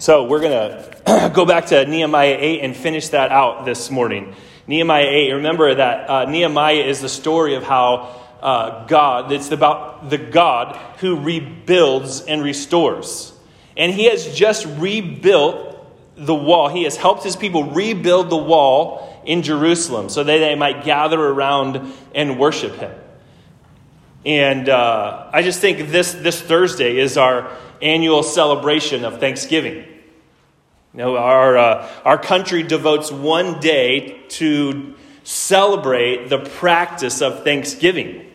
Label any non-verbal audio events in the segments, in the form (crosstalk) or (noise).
So we're going to (clears throat) go back to Nehemiah 8 and finish that out this morning. Nehemiah 8, remember that uh, Nehemiah is the story of how uh, God, it's about the God who rebuilds and restores. And he has just rebuilt the wall. He has helped his people rebuild the wall in Jerusalem so that they might gather around and worship him. And uh, I just think this, this Thursday is our annual celebration of Thanksgiving. You know, our, uh, our country devotes one day to celebrate the practice of Thanksgiving.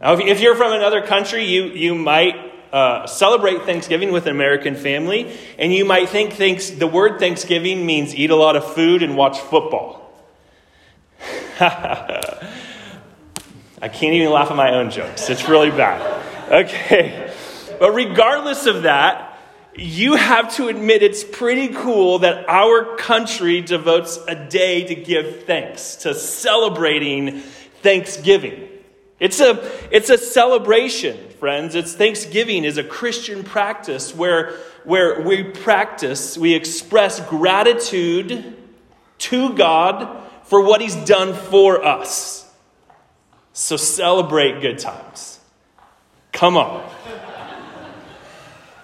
Now, if you're from another country, you, you might uh, celebrate Thanksgiving with an American family, and you might think thanks, the word Thanksgiving means eat a lot of food and watch football. (laughs) I can't even laugh at my own jokes. It's really bad. Okay. But regardless of that, you have to admit it's pretty cool that our country devotes a day to give thanks, to celebrating Thanksgiving. It's a, it's a celebration, friends. It's Thanksgiving is a Christian practice where, where we practice, we express gratitude to God for what He's done for us. So celebrate good times. Come on.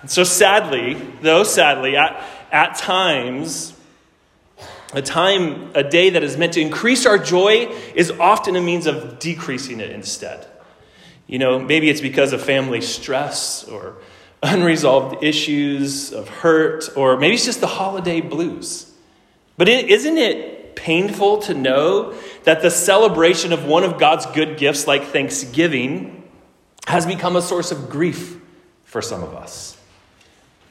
And so sadly, though sadly, at, at times, a time, a day that is meant to increase our joy is often a means of decreasing it instead. You know, maybe it's because of family stress or (laughs) unresolved issues of hurt, or maybe it's just the holiday blues. But is not it painful to know that the celebration of one of God's good gifts, like Thanksgiving, has become a source of grief for some of us?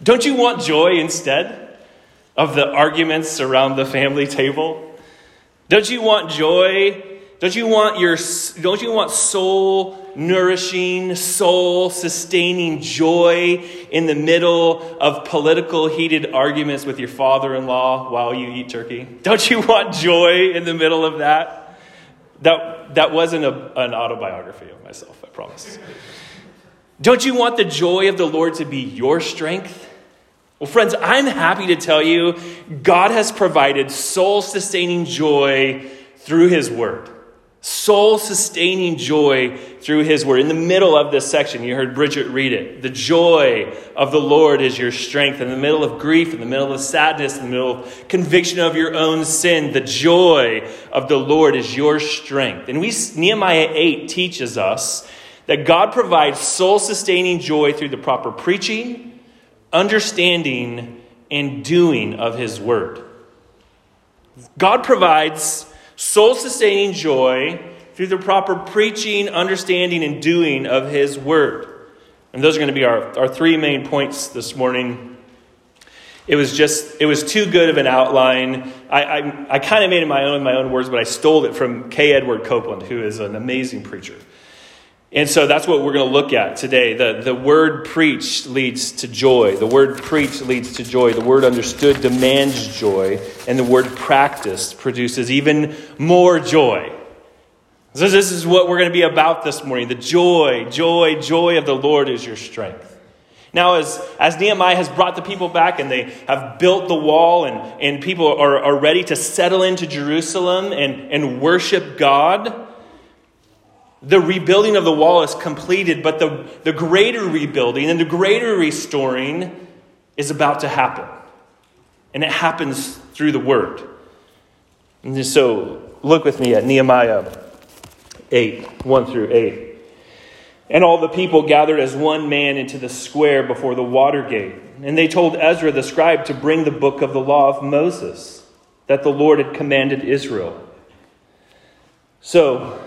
Don't you want joy instead of the arguments around the family table? Don't you want joy? Don't you want your don't you want soul nourishing, soul sustaining joy in the middle of political heated arguments with your father-in-law while you eat turkey? Don't you want joy in the middle of that? That that wasn't a, an autobiography of myself, I promise. Don't you want the joy of the Lord to be your strength? Well, friends, I'm happy to tell you God has provided soul sustaining joy through His Word. Soul sustaining joy through His Word. In the middle of this section, you heard Bridget read it. The joy of the Lord is your strength. In the middle of grief, in the middle of sadness, in the middle of conviction of your own sin, the joy of the Lord is your strength. And we, Nehemiah 8 teaches us that God provides soul sustaining joy through the proper preaching understanding, and doing of His Word. God provides soul sustaining joy through the proper preaching, understanding, and doing of His Word. And those are going to be our, our three main points this morning. It was just, it was too good of an outline. I, I, I kind of made it my own, my own words, but I stole it from K. Edward Copeland, who is an amazing preacher. And so that's what we're going to look at today. The, the word preached leads to joy. The word preached leads to joy. The word understood demands joy. And the word practiced produces even more joy. So, this is what we're going to be about this morning. The joy, joy, joy of the Lord is your strength. Now, as, as Nehemiah has brought the people back and they have built the wall and, and people are, are ready to settle into Jerusalem and, and worship God, the rebuilding of the wall is completed, but the, the greater rebuilding and the greater restoring is about to happen. And it happens through the word. And so look with me at Nehemiah 8, 1 through 8. And all the people gathered as one man into the square before the water gate. And they told Ezra the scribe to bring the book of the law of Moses that the Lord had commanded Israel. So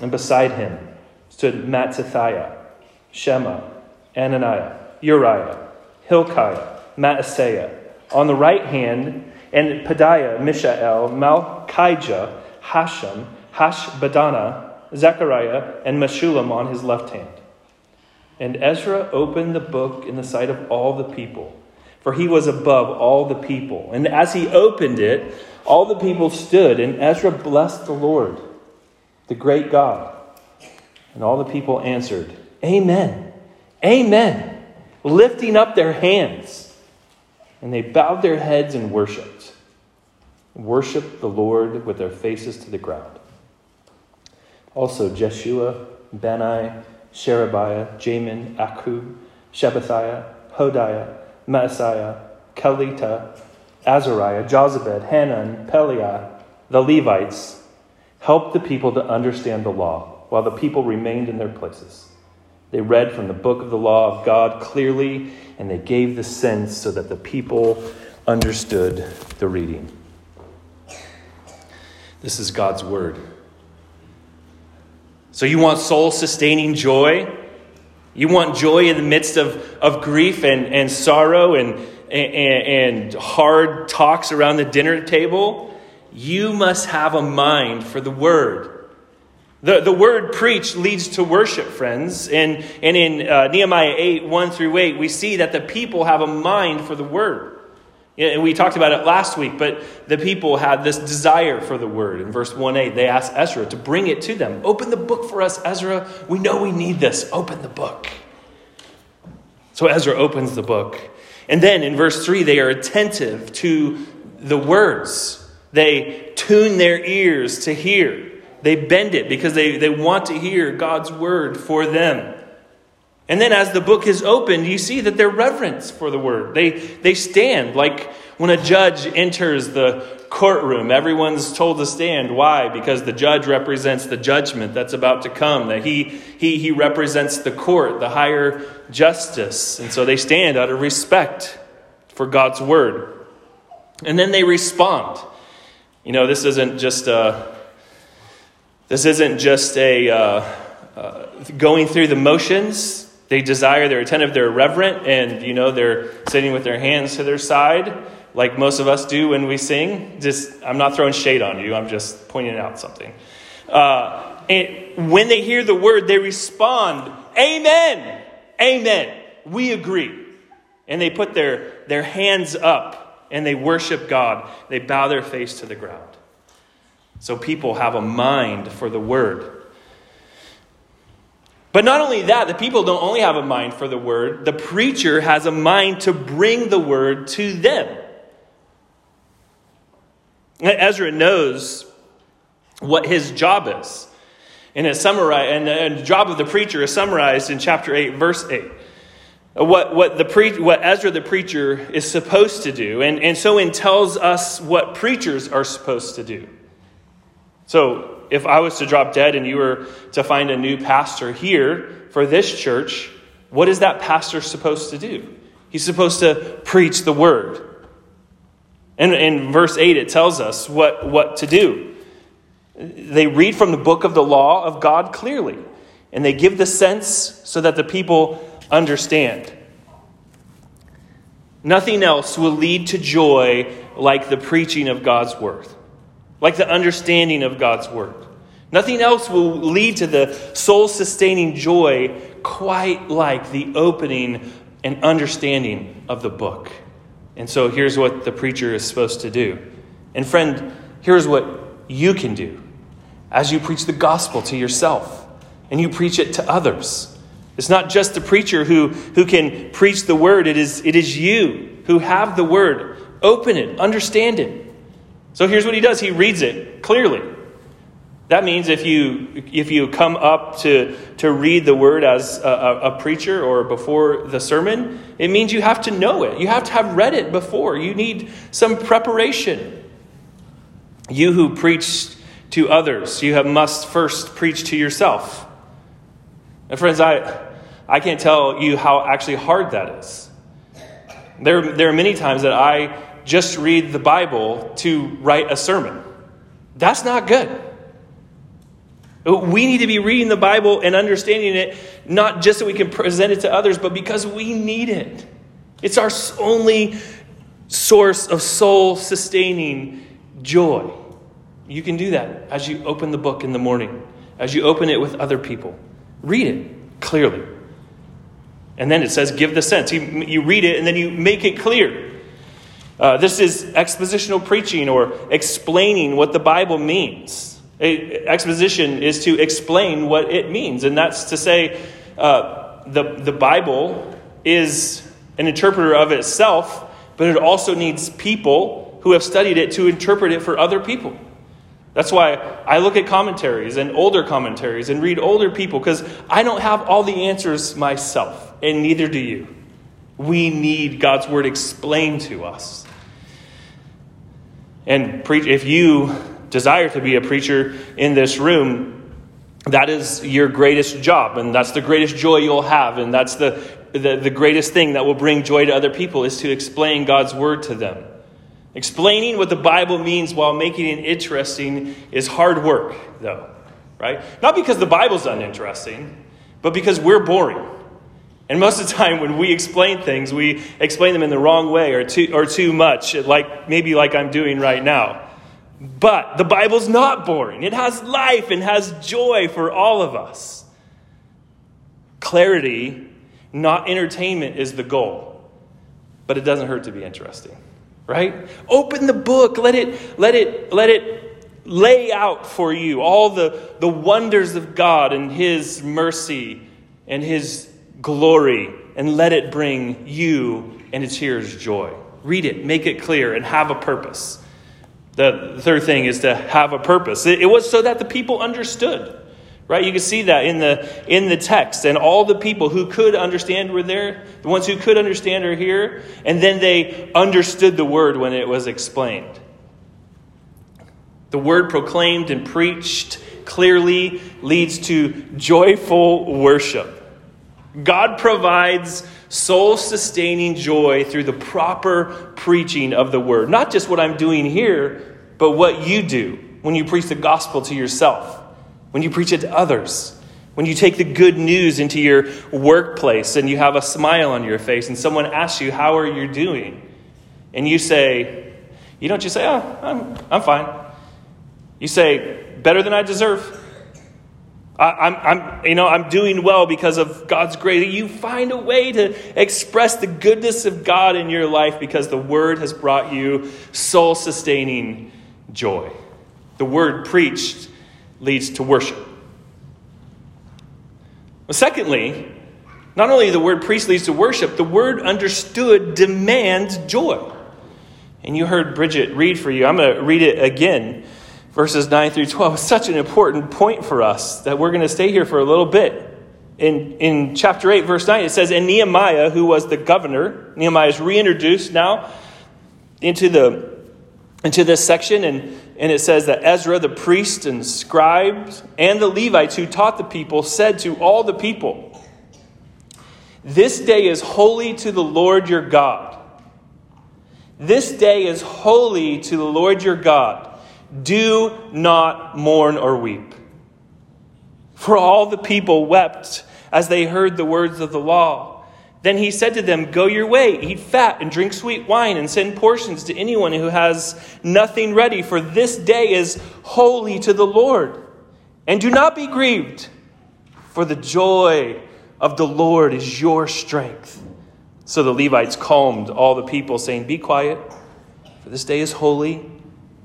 and beside him stood Mattithiah, Shema, Ananiah, Uriah, Hilkiah, Maaseiah. On the right hand, and Pedaiah, Mishael, Malchijah, Hashum, Hashbaddanah, Zechariah, and Meshullam on his left hand. And Ezra opened the book in the sight of all the people, for he was above all the people. And as he opened it, all the people stood, and Ezra blessed the Lord, the great God. And all the people answered, Amen, Amen, lifting up their hands. And they bowed their heads and worshiped, worshiped the Lord with their faces to the ground. Also, Jeshua, Bani, Sherebiah, Jamin, Akkub, Shabbethiah, Hodiah, Maaseiah, Kelita, Azariah, Jozabad, Hanan, Pelaiah, the Levites, helped the people to understand the law while the people remained in their places. They read from the book of the law of God clearly, and they gave the sense so that the people understood the reading. This is God's word. So, you want soul sustaining joy? You want joy in the midst of, of grief and, and sorrow and, and, and hard talks around the dinner table? You must have a mind for the word. The, the word preach leads to worship, friends. And, and in uh, Nehemiah 8, 1 through 8, we see that the people have a mind for the word. And we talked about it last week, but the people had this desire for the word. In verse 1a, they asked Ezra to bring it to them. Open the book for us, Ezra. We know we need this. Open the book. So Ezra opens the book. And then in verse 3, they are attentive to the words. They tune their ears to hear. They bend it because they, they want to hear God's word for them. And then as the book is opened, you see that they're reverence for the word. They, they stand like when a judge enters the courtroom. Everyone's told to stand. Why? Because the judge represents the judgment that's about to come, that he, he, he represents the court, the higher justice. And so they stand out of respect for God's word. And then they respond. You know, this isn't just a, this isn't just a uh, uh, going through the motions they desire, they're attentive, they're reverent, and you know, they're sitting with their hands to their side, like most of us do when we sing. Just, I'm not throwing shade on you, I'm just pointing out something. Uh, and when they hear the word, they respond, Amen, Amen, we agree. And they put their, their hands up and they worship God. They bow their face to the ground. So people have a mind for the word. But not only that, the people don't only have a mind for the word, the preacher has a mind to bring the word to them. Ezra knows what his job is. And, it's summarized, and the job of the preacher is summarized in chapter 8, verse 8. What, what, the pre, what Ezra the preacher is supposed to do. And, and so in tells us what preachers are supposed to do. So if I was to drop dead and you were to find a new pastor here for this church, what is that pastor supposed to do? He's supposed to preach the word. And in verse 8, it tells us what, what to do. They read from the book of the law of God clearly, and they give the sense so that the people understand. Nothing else will lead to joy like the preaching of God's word like the understanding of God's word. Nothing else will lead to the soul sustaining joy quite like the opening and understanding of the book. And so here's what the preacher is supposed to do. And friend, here's what you can do as you preach the gospel to yourself and you preach it to others. It's not just the preacher who, who can preach the word, it is, it is you who have the word. Open it, understand it, so here's what he does he reads it clearly. That means if you, if you come up to, to read the word as a, a, preacher or before the sermon, it means you have to know it. You have to have read it before. You need some preparation. You who preach to others, you have, must first preach to yourself. And friends, I, I can't tell you how actually hard that is. There, there are many times that I just read the Bible to write a sermon. That's not good. We need to be reading the Bible and understanding it, not just so we can present it to others, but because we need it. It's our only source of soul sustaining joy. You can do that as you open the book in the morning, as you open it with other people. Read it clearly. And then it says, give the sense. You, you read it and then you make it clear. Uh, this is expositional preaching or explaining what the Bible means. Exposition is to explain what it means, and that's to say uh, the, the Bible is an interpreter of itself, but it also needs people who have studied it to interpret it for other people. That's why I look at commentaries and older commentaries and read older people because I don't have all the answers myself, and neither do you. We need God's word explained to us. And preach, if you desire to be a preacher in this room, that is your greatest job, and that's the greatest joy you'll have, and that's the, the, the greatest thing that will bring joy to other people is to explain God's word to them. Explaining what the Bible means while making it interesting is hard work, though, right? Not because the Bible's uninteresting, but because we're boring. And most of the time, when we explain things, we explain them in the wrong way or too, or too much, like maybe like I'm doing right now. But the Bible's not boring. It has life and has joy for all of us. Clarity, not entertainment, is the goal. But it doesn't hurt to be interesting right? Open the book. Let it, let it, let it lay out for you all the, the wonders of God and His mercy and His glory, and let it bring you and its hearers joy. Read it, make it clear, and have a purpose. The third thing is to have a purpose. It, it was so that the people understood. Right? You can see that in the in the text. And all the people who could understand were there. The ones who could understand are here. And then they understood the word when it was explained. The word proclaimed and preached clearly leads to joyful worship. God provides soul sustaining joy through the proper preaching of the word. Not just what I'm doing here, but what you do when you preach the gospel to yourself when you preach it to others, when you take the good news into your workplace and you have a smile on your face and someone asks you, How are you doing? And you say, You don't just say, Oh, I'm, I'm fine. You say, Better than I deserve. I, am I'm, you know, I'm doing well because of God's grace. You find a way to express the goodness of God in your life because the Word has brought you soul sustaining joy. The Word preached leads to worship. Well, secondly, not only the word priest leads to worship, the word understood demands joy. And you heard Bridget read for you. I'm going to read it again, verses 9 through 12. It's such an important point for us that we're going to stay here for a little bit. In, in chapter 8, verse 9, it says, And Nehemiah, who was the governor, Nehemiah is reintroduced now into, the, into this section, and and it says that Ezra, the priest and scribes, and the Levites who taught the people said to all the people, This day is holy to the Lord your God. This day is holy to the Lord your God. Do not mourn or weep. For all the people wept as they heard the words of the law. Then he said to them, Go your way, eat fat, and drink sweet wine, and send portions to anyone who has nothing ready, for this day is holy to the Lord. And do not be grieved, for the joy of the Lord is your strength. So the Levites calmed all the people, saying, Be quiet, for this day is holy.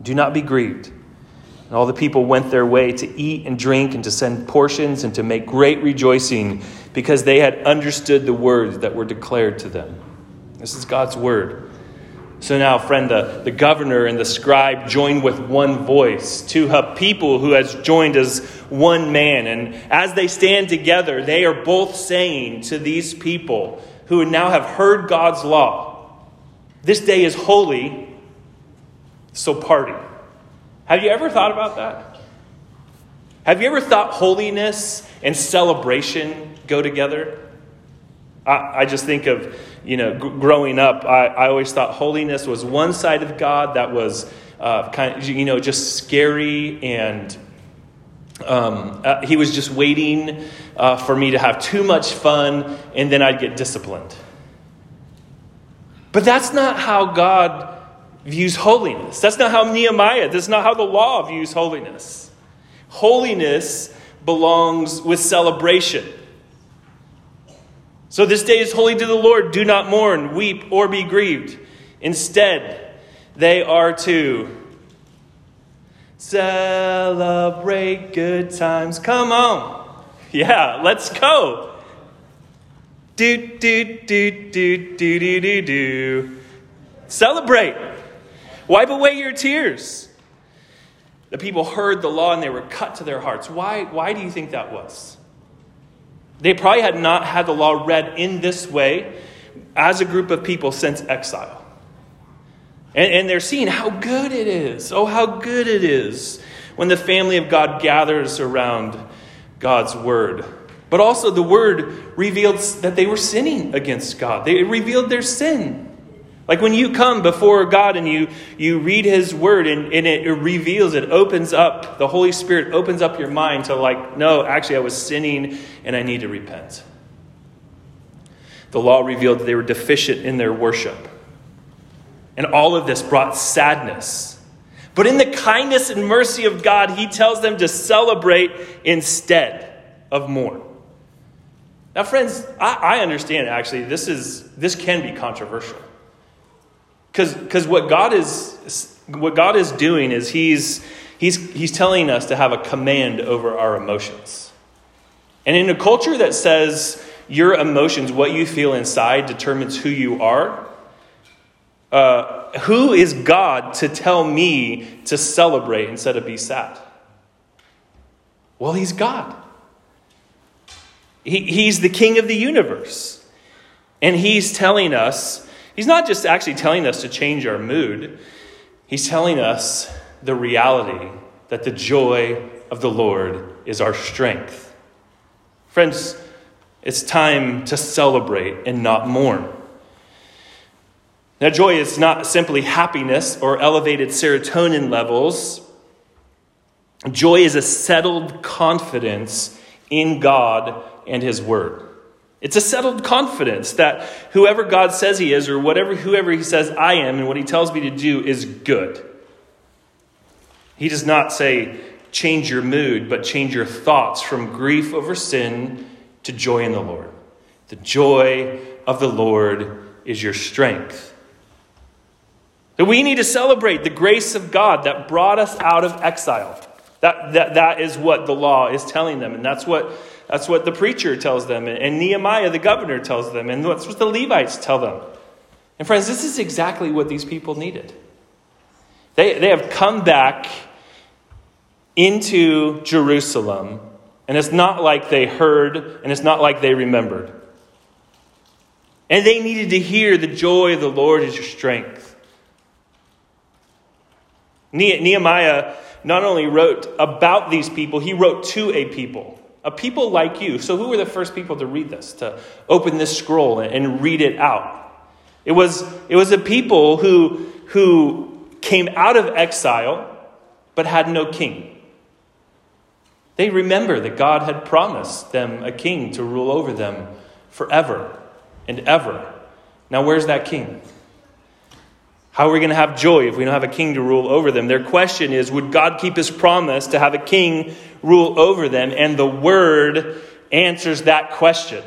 Do not be grieved. And all the people went their way to eat and drink and to send portions and to make great rejoicing because they had understood the words that were declared to them. This is God's word. So now, friend, the, the governor and the scribe join with one voice to a people who has joined as one man. And as they stand together, they are both saying to these people who now have heard God's law, This day is holy, so party. Have you ever thought about that? Have you ever thought holiness and celebration go together? I, I just think of, you know, g- growing up, I, I always thought holiness was one side of God that was uh, kind of, you know, just scary and um, uh, he was just waiting uh, for me to have too much fun and then I'd get disciplined. But that's not how God views holiness. That's not how Nehemiah, that's not how the law views holiness. Holiness belongs with celebration. So this day is holy to the Lord. Do not mourn, weep, or be grieved. Instead, they are to celebrate good times. Come on. Yeah, let's go. Do, do, do, do, do, do, do, do. Celebrate. Wipe away your tears. The people heard the law and they were cut to their hearts. Why, why do you think that was? They probably had not had the law read in this way as a group of people since exile. And, and they're seeing how good it is. Oh, how good it is when the family of God gathers around God's word. But also, the word revealed that they were sinning against God. They revealed their sin. Like when you come before God and you, you read His Word and, and it, reveals, it opens up, the Holy Spirit opens up your mind to, like, no, actually, I was sinning and I need to repent. The law revealed that they were deficient in their worship. And all of this brought sadness. But in the kindness and mercy of God, He tells them to celebrate instead of mourn. Now, friends, I, I understand actually this is this can be controversial. Because what God is what God is doing is he's, he's, he's telling us to have a command over our emotions. And in a culture that says your emotions, what you feel inside, determines who you are, uh, who is God to tell me to celebrate instead of be sad? Well, He's God. He, he's the King of the universe. And He's telling us He's not just actually telling us to change our mood, he's telling us the reality that the joy of the Lord is our strength. Friends, it's time to celebrate and not mourn. Now, joy is not simply happiness or elevated serotonin levels. Joy is a settled confidence in God and His Word. It's a settled confidence that whoever God says he is, or whatever whoever he says I am, and what he tells me to do is good. He does not say, change your mood, but change your thoughts from grief over sin to joy in the Lord. The joy of the Lord is your strength. That we need to celebrate the grace of God that brought us out of exile. That, that, that is what the law is telling them, and that's what that's what the preacher tells them, and Nehemiah, the governor, tells them, and that's what the Levites tell them. And friends, this is exactly what these people needed. They, they have come back into Jerusalem, and it's not like they heard, and it's not like they remembered. And they needed to hear the joy of the Lord is your strength. Nehemiah not only wrote about these people, he wrote to a people a people like you. So, who were the first people to read this, to open this scroll and read it out? It was, it was a people who, who came out of exile but had no king. They remember that God had promised them a king to rule over them forever and ever. Now, where's that king? How are we going to have joy if we don't have a king to rule over them? Their question is Would God keep his promise to have a king rule over them? And the word answers that question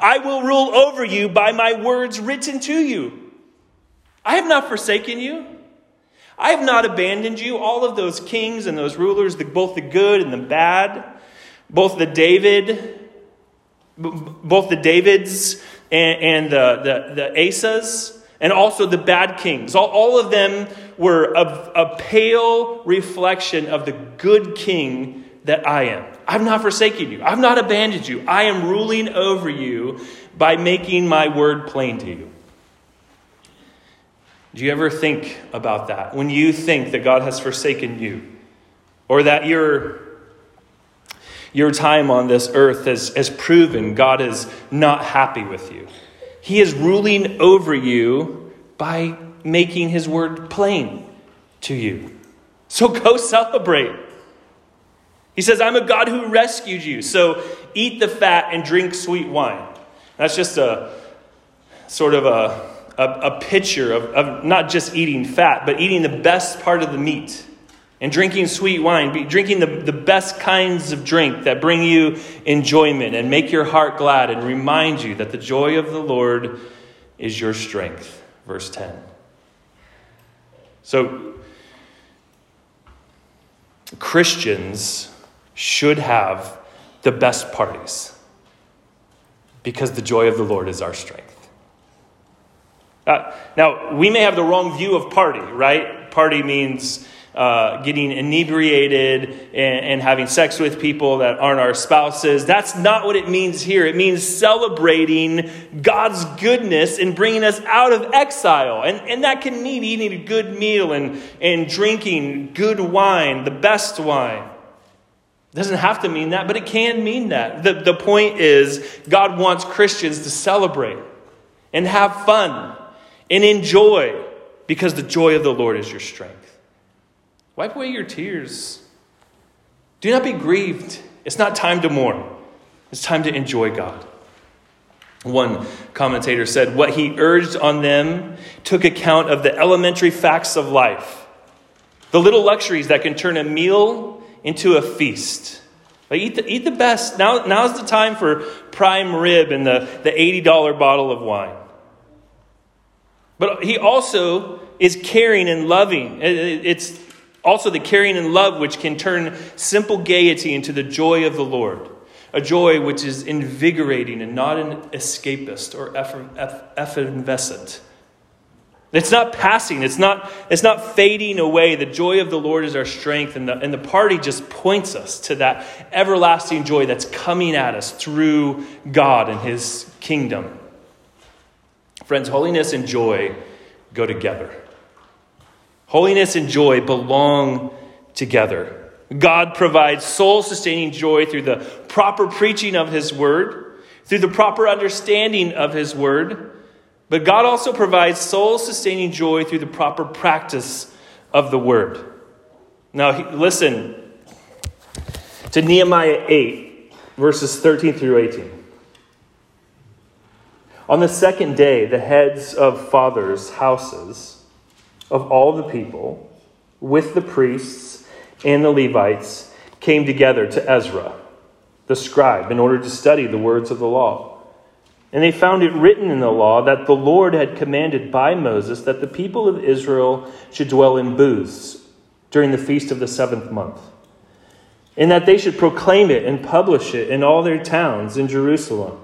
I will rule over you by my words written to you. I have not forsaken you. I have not abandoned you. All of those kings and those rulers, both the good and the bad, both the David, both the Davids and, and the, the, the Asas, and also the bad kings. All, all of them were a, a pale reflection of the good king that I am. I've not forsaken you, I've not abandoned you. I am ruling over you by making my word plain to you. Do you ever think about that? When you think that God has forsaken you, or that your, your time on this earth has, has proven God is not happy with you? He is ruling over you by making his word plain to you. So (laughs) go celebrate. He says, I'm a God who rescued you. So eat the fat and drink sweet wine. That's just a sort of a, a, a picture of, of not just eating fat, but eating the best part of the meat and drinking sweet wine, drinking the, the best kinds of drink that bring you enjoyment and make your heart glad and remind you that the joy of the Lord is your strength. Verse 10. So, Christians should have the best parties because the joy of the Lord is our strength. Uh, now, we may have the wrong view of party, right? Party means uh, getting inebriated and, and, having sex with people that aren't our spouses. That's not what it means here. It means celebrating God's goodness and bringing us out of exile. And, and that can mean eating a good meal and, and drinking good wine, the best wine. Doesn't have to mean that, but it can mean that. The, the point is, God wants Christians to celebrate and have fun and enjoy because the joy of the Lord is your strength. Wipe away your tears. Do not be grieved. It's not time to mourn, it's time to enjoy God. One commentator said, What he urged on them took account of the elementary facts of life, the little luxuries that can turn a meal into a feast. Like eat, the, eat the best. Now, now's the time for prime rib and the, the $80 bottle of wine. But he also is caring and loving. It's also, the caring and love which can turn simple gaiety into the joy of the Lord, a joy which is invigorating and not an escapist or effervescent. It's not passing, it's not, it's not fading away. The joy of the Lord is our strength, and the, and the party just points us to that everlasting joy that's coming at us through God and His kingdom. Friends, holiness and joy go together. Holiness and joy belong together. God provides soul sustaining joy through the proper preaching of His word, through the proper understanding of His word. But God also provides soul sustaining joy through the proper practice of the word. Now, listen to Nehemiah 8, verses 13 through 18. On the second day, the heads of fathers' houses, of all the people, with the priests and the Levites, came together to Ezra, the scribe, in order to study the words of the law. And they found it written in the law that the Lord had commanded by Moses that the people of Israel should dwell in booths during the feast of the seventh month, and that they should proclaim it and publish it in all their towns in Jerusalem.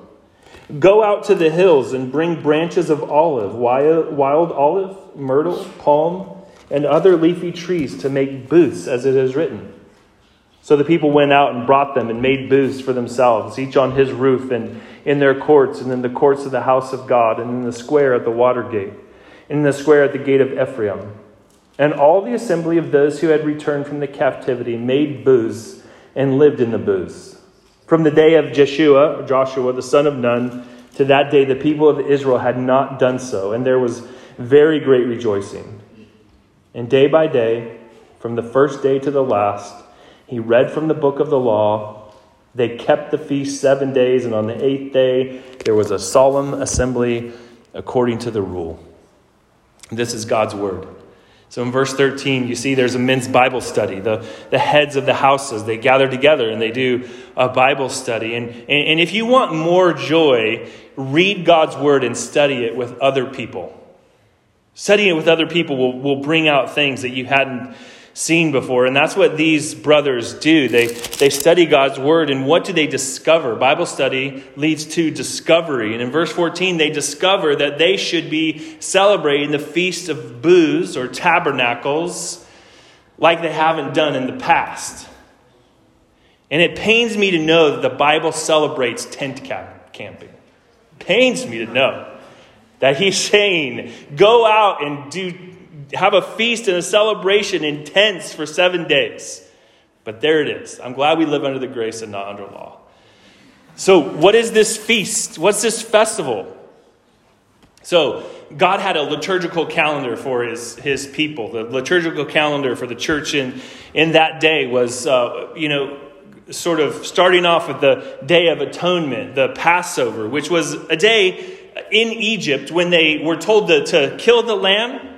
Go out to the hills and bring branches of olive, wild olive, myrtle, palm, and other leafy trees to make booths, as it is written. So the people went out and brought them and made booths for themselves, each on his roof and in their courts, and in the courts of the house of God, and in the square at the water gate, and in the square at the gate of Ephraim. And all the assembly of those who had returned from the captivity made booths and lived in the booths. From the day of Jeshua, Joshua, the son of Nun, to that day, the people of Israel had not done so, and there was very great rejoicing. And day by day, from the first day to the last, he read from the book of the law. They kept the feast seven days, and on the eighth day, there was a solemn assembly according to the rule. This is God's word. So in verse 13, you see there's a men's Bible study. The, the heads of the houses, they gather together and they do a Bible study. And, and, and if you want more joy, read God's word and study it with other people. Studying it with other people will, will bring out things that you hadn't seen before. And that's what these brothers do. They, they study God's word, and what do they discover? Bible study leads to discovery. And in verse 14, they discover that they should be celebrating the Feast of Booths or Tabernacles like they haven't done in the past. And it pains me to know that the Bible celebrates tent camping. It pains me to know that he's saying, go out and do have a feast and a celebration in tents for seven days. But there it is. I'm glad we live under the grace and not under law. So, what is this feast? What's this festival? So, God had a liturgical calendar for his, his people. The liturgical calendar for the church in, in that day was, uh, you know, sort of starting off with the Day of Atonement, the Passover, which was a day in Egypt, when they were told to, to kill the lamb,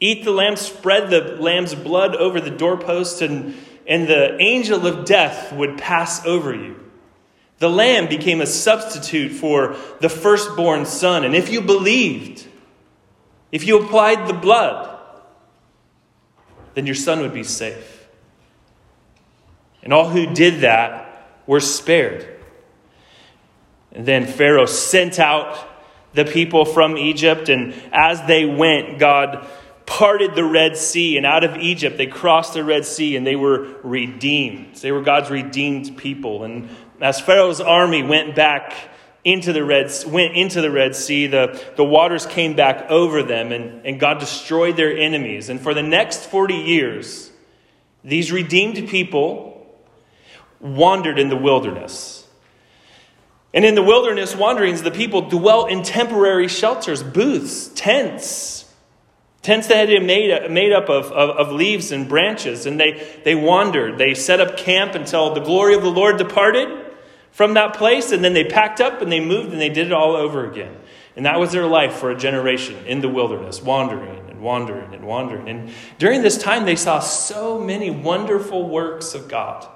eat the lamb, spread the lamb's blood over the doorpost, and, and the angel of death would pass over you. The lamb became a substitute for the firstborn son. And if you believed, if you applied the blood, then your son would be safe. And all who did that were spared. And then Pharaoh sent out the people from Egypt, and as they went, God parted the Red Sea, and out of Egypt they crossed the Red Sea and they were redeemed. They were God's redeemed people. And as Pharaoh's army went back into the Red, went into the Red Sea, the, the waters came back over them, and, and God destroyed their enemies. And for the next 40 years, these redeemed people wandered in the wilderness. And in the wilderness wanderings, the people dwelt in temporary shelters, booths, tents, tents that had been made, made up of, of, of, leaves and branches. And they, they wandered. They set up camp until the glory of the Lord departed from that place. And then they packed up and they moved and they did it all over again. And that was their life for a generation in the wilderness, wandering and wandering and wandering. And during this time, they saw so many wonderful works of God.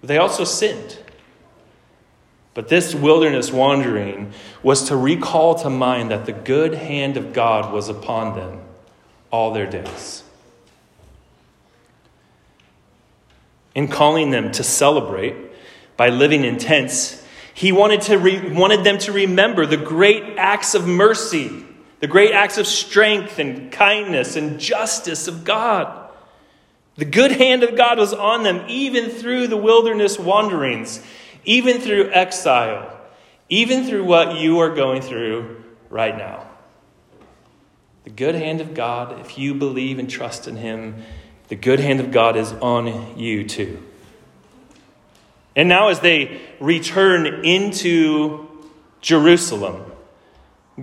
But they also sinned. But this wilderness wandering was to recall to mind that the good hand of God was upon them all their days. In calling them to celebrate by living in tents, he wanted, to re- wanted them to remember the great acts of mercy, the great acts of strength and kindness and justice of God. The good hand of God was on them even through the wilderness wanderings even through exile, even through what you are going through right now. The good hand of God, if you believe and trust in Him, the good hand of God is on you too. And now, as they return into Jerusalem,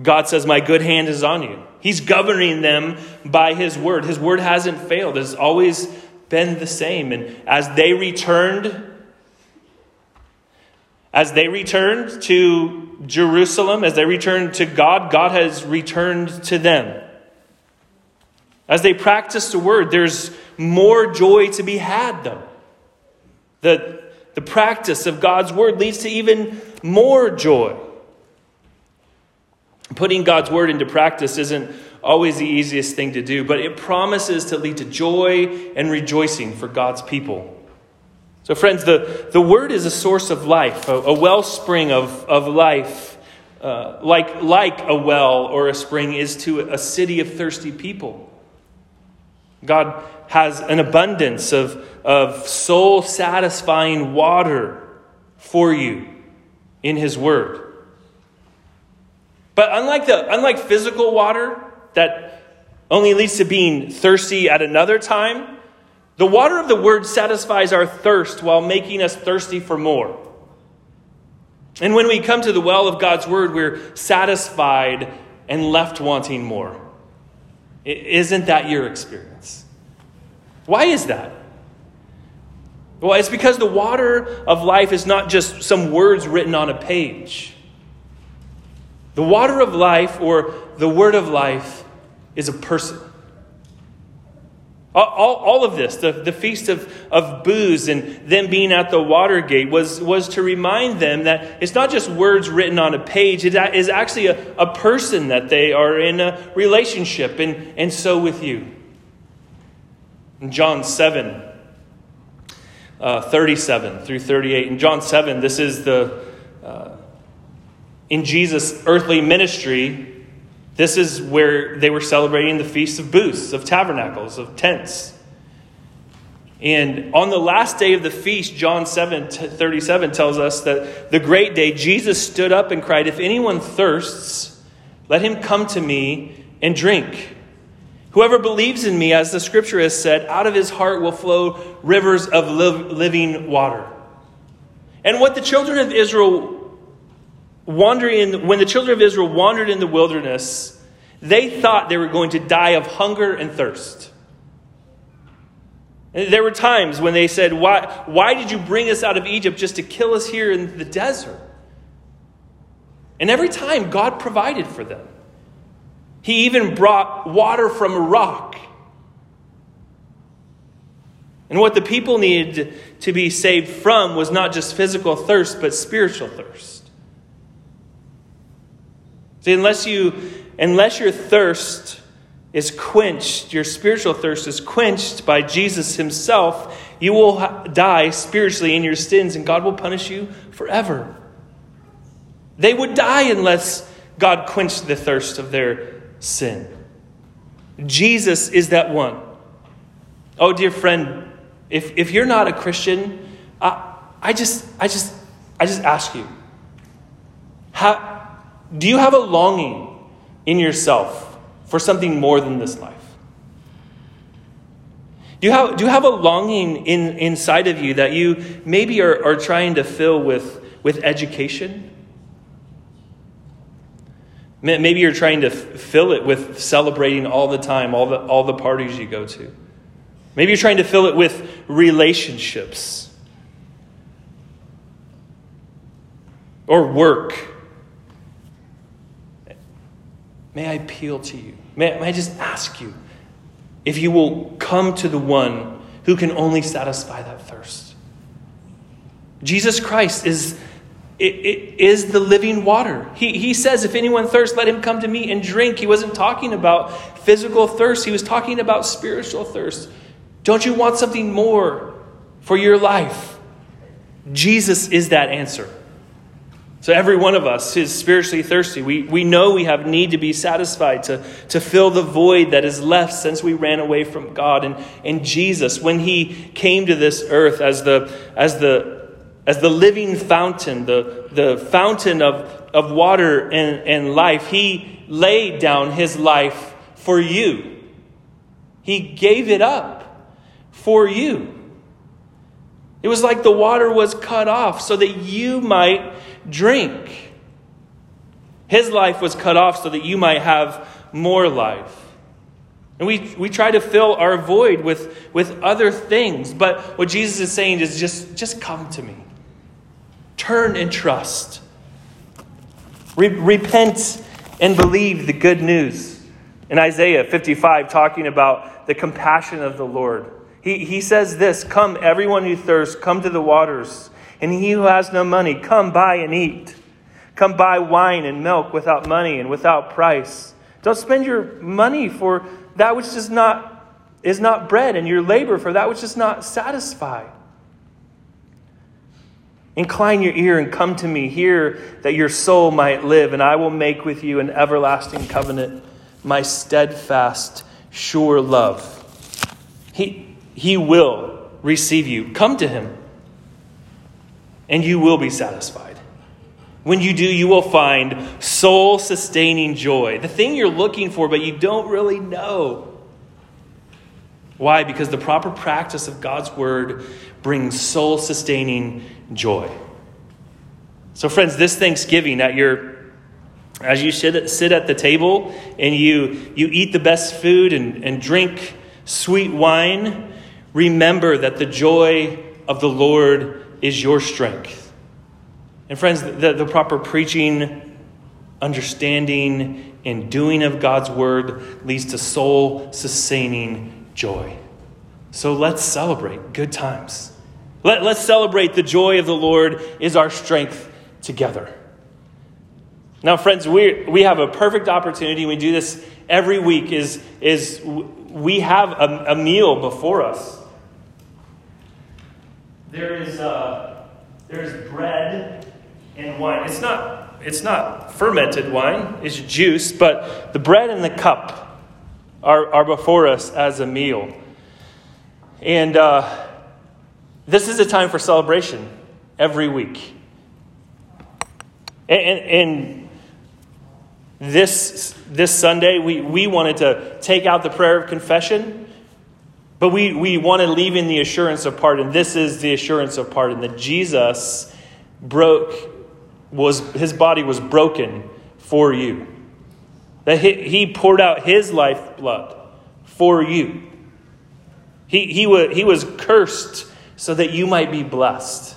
God says, My good hand is on you. He's governing them by His word. His word hasn't failed, it's always been the same. And as they returned as they returned to Jerusalem, as they returned to God, God has returned to them. As they practice the word, there's more joy to be had, though. The, the practice of God's word leads to even more joy. Putting God's word into practice isn't always the easiest thing to do, but it promises to lead to joy and rejoicing for God's people. So, friends, the, the word is a source of life, a, a wellspring of, of life, uh, like, like a well or a spring is to a city of thirsty people. God has an abundance of, of soul satisfying water for you in His Word. But unlike, the, unlike physical water that only leads to being thirsty at another time, the water of the word satisfies our thirst while making us thirsty for more. And when we come to the well of God's word, we're satisfied and left wanting more. Isn't that your experience? Why is that? Well, it's because the water of life is not just some words written on a page. The water of life, or the word of life, is a person. All, all, of this, the, the feast of, of booths and them being at the Watergate, was, was to remind them that it's not just words written on a page, it is actually a, a person that they are in a relationship, and, and so with you. In John 7, uh, 37 through 38. In John 7, this is the, uh, in Jesus' earthly ministry, this is where they were celebrating the Feast of Booths, of Tabernacles, of tents. And on the last day of the feast, John 7 37 tells us that the great day, Jesus stood up and cried, If anyone thirsts, let him come to me and drink. Whoever believes in me, as the scripture has said, out of his heart will flow rivers of living water. And what the children of Israel wandering, when the children of Israel wandered in the wilderness, they thought they were going to die of hunger and thirst. And there were times when they said, why, why did you bring us out of Egypt just to kill us here in the desert? And every time, God provided for them. He even brought water from a rock. And what the people needed to be saved from was not just physical thirst, but spiritual thirst. See, unless you unless your thirst is quenched, your spiritual thirst is quenched by Jesus himself, you will die spiritually in your sins and God will punish you forever. They would die unless God quenched the thirst of their sin. Jesus is that one. Oh, dear friend, if, if you're not a Christian, I, I, just, I, just, I just ask you how, do you have a longing in yourself for something more than this life? Do you have, do you have a longing in, inside of you that you maybe are, are trying to fill with, with education? Maybe you're trying to fill it with celebrating all the time, all the, all the parties you go to. Maybe you're trying to fill it with relationships or work. May I appeal to you? May, may I just ask you if you will come to the one who can only satisfy that thirst? Jesus Christ is is the living water. He, he says, If anyone thirsts, let him come to me and drink. He wasn't talking about physical thirst, he was talking about spiritual thirst. Don't you want something more for your life? Jesus is that answer. So, every one of us is spiritually thirsty. We, we know we have need to be satisfied, to, to fill the void that is left since we ran away from God. And, and Jesus, when he came to this earth as the, as the, as the living fountain, the, the fountain of, of water and, and life, he laid down his life for you. He gave it up for you. It was like the water was cut off so that you might drink. His life was cut off so that you might have more life. And we, we try to fill our void with, with other things. But what Jesus is saying is just, just come to me. Turn and trust. Re- repent and believe the good news. In Isaiah 55, talking about the compassion of the Lord, he, he says this Come, everyone who thirsts, come to the waters. And he who has no money, come buy and eat. Come buy wine and milk without money and without price. Don't spend your money for that which is not, is not bread, and your labor for that which does not satisfy. Incline your ear and come to me. Hear that your soul might live, and I will make with you an everlasting covenant, my steadfast, sure love. He, he will receive you. Come to him, and you will be satisfied. When you do, you will find soul sustaining joy, the thing you're looking for, but you don't really know. Why? Because the proper practice of God's word brings soul sustaining joy. So, friends, this Thanksgiving, at your, as you sit, at the table and you, you eat the best food and, and drink sweet wine, remember that the joy of the Lord is your strength. And, friends, the, the proper preaching, understanding, and doing of God's word leads to soul sustaining joy. So let's celebrate good times. Let, let's celebrate the joy of the Lord is our strength together. Now, friends, we, we have a perfect opportunity. We do this every week. Is, is we have a, a meal before us. There is, uh, there is bread and wine. It's not, it's not fermented wine, it's juice, but the bread and the cup are, are before us as a meal. And uh, this is a time for celebration every week. And, and, this, this Sunday, we, we wanted to take out the prayer of confession, but we, we want to leave in the assurance of pardon. This is the assurance of pardon that Jesus broke, was, his body was broken for you. That he, he poured out his lifeblood for you. He, he, was, he was cursed so that you might be blessed.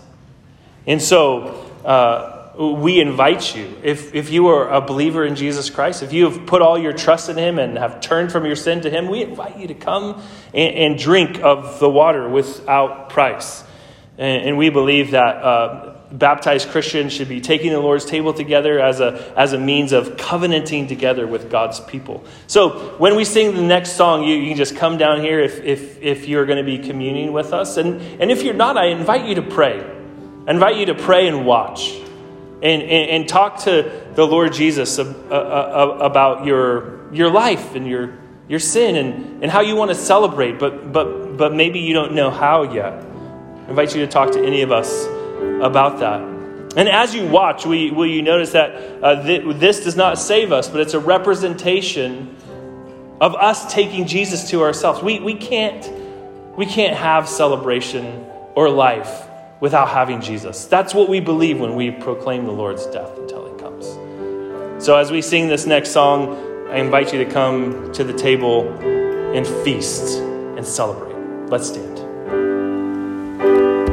And so, uh, we invite you, if, if you are a believer in Jesus Christ, if you have put all your trust in Him and have turned from your sin to Him, we invite you to come and, and drink of the water without price. And, and we believe that uh, baptized Christians should be taking the Lord's table together as a, as a means of covenanting together with God's people. So when we sing the next song, you, you can just come down here if, if, if you're going to be communing with us. And, and if you're not, I invite you to pray. I invite you to pray and watch and, and, and talk to the Lord Jesus about your, your life and your, your sin and, and how you want to celebrate, but, but, but maybe you don't know how yet. I invite you to talk to any of us about that. And as you watch, will you, will you notice that uh, th- this does not save us, but it's a representation of us taking Jesus to ourselves. We, we, can't, we can't have celebration or life without having Jesus. That's what we believe when we proclaim the Lord's death until he comes. So as we sing this next song, I invite you to come to the table and feast and celebrate. Let's stand.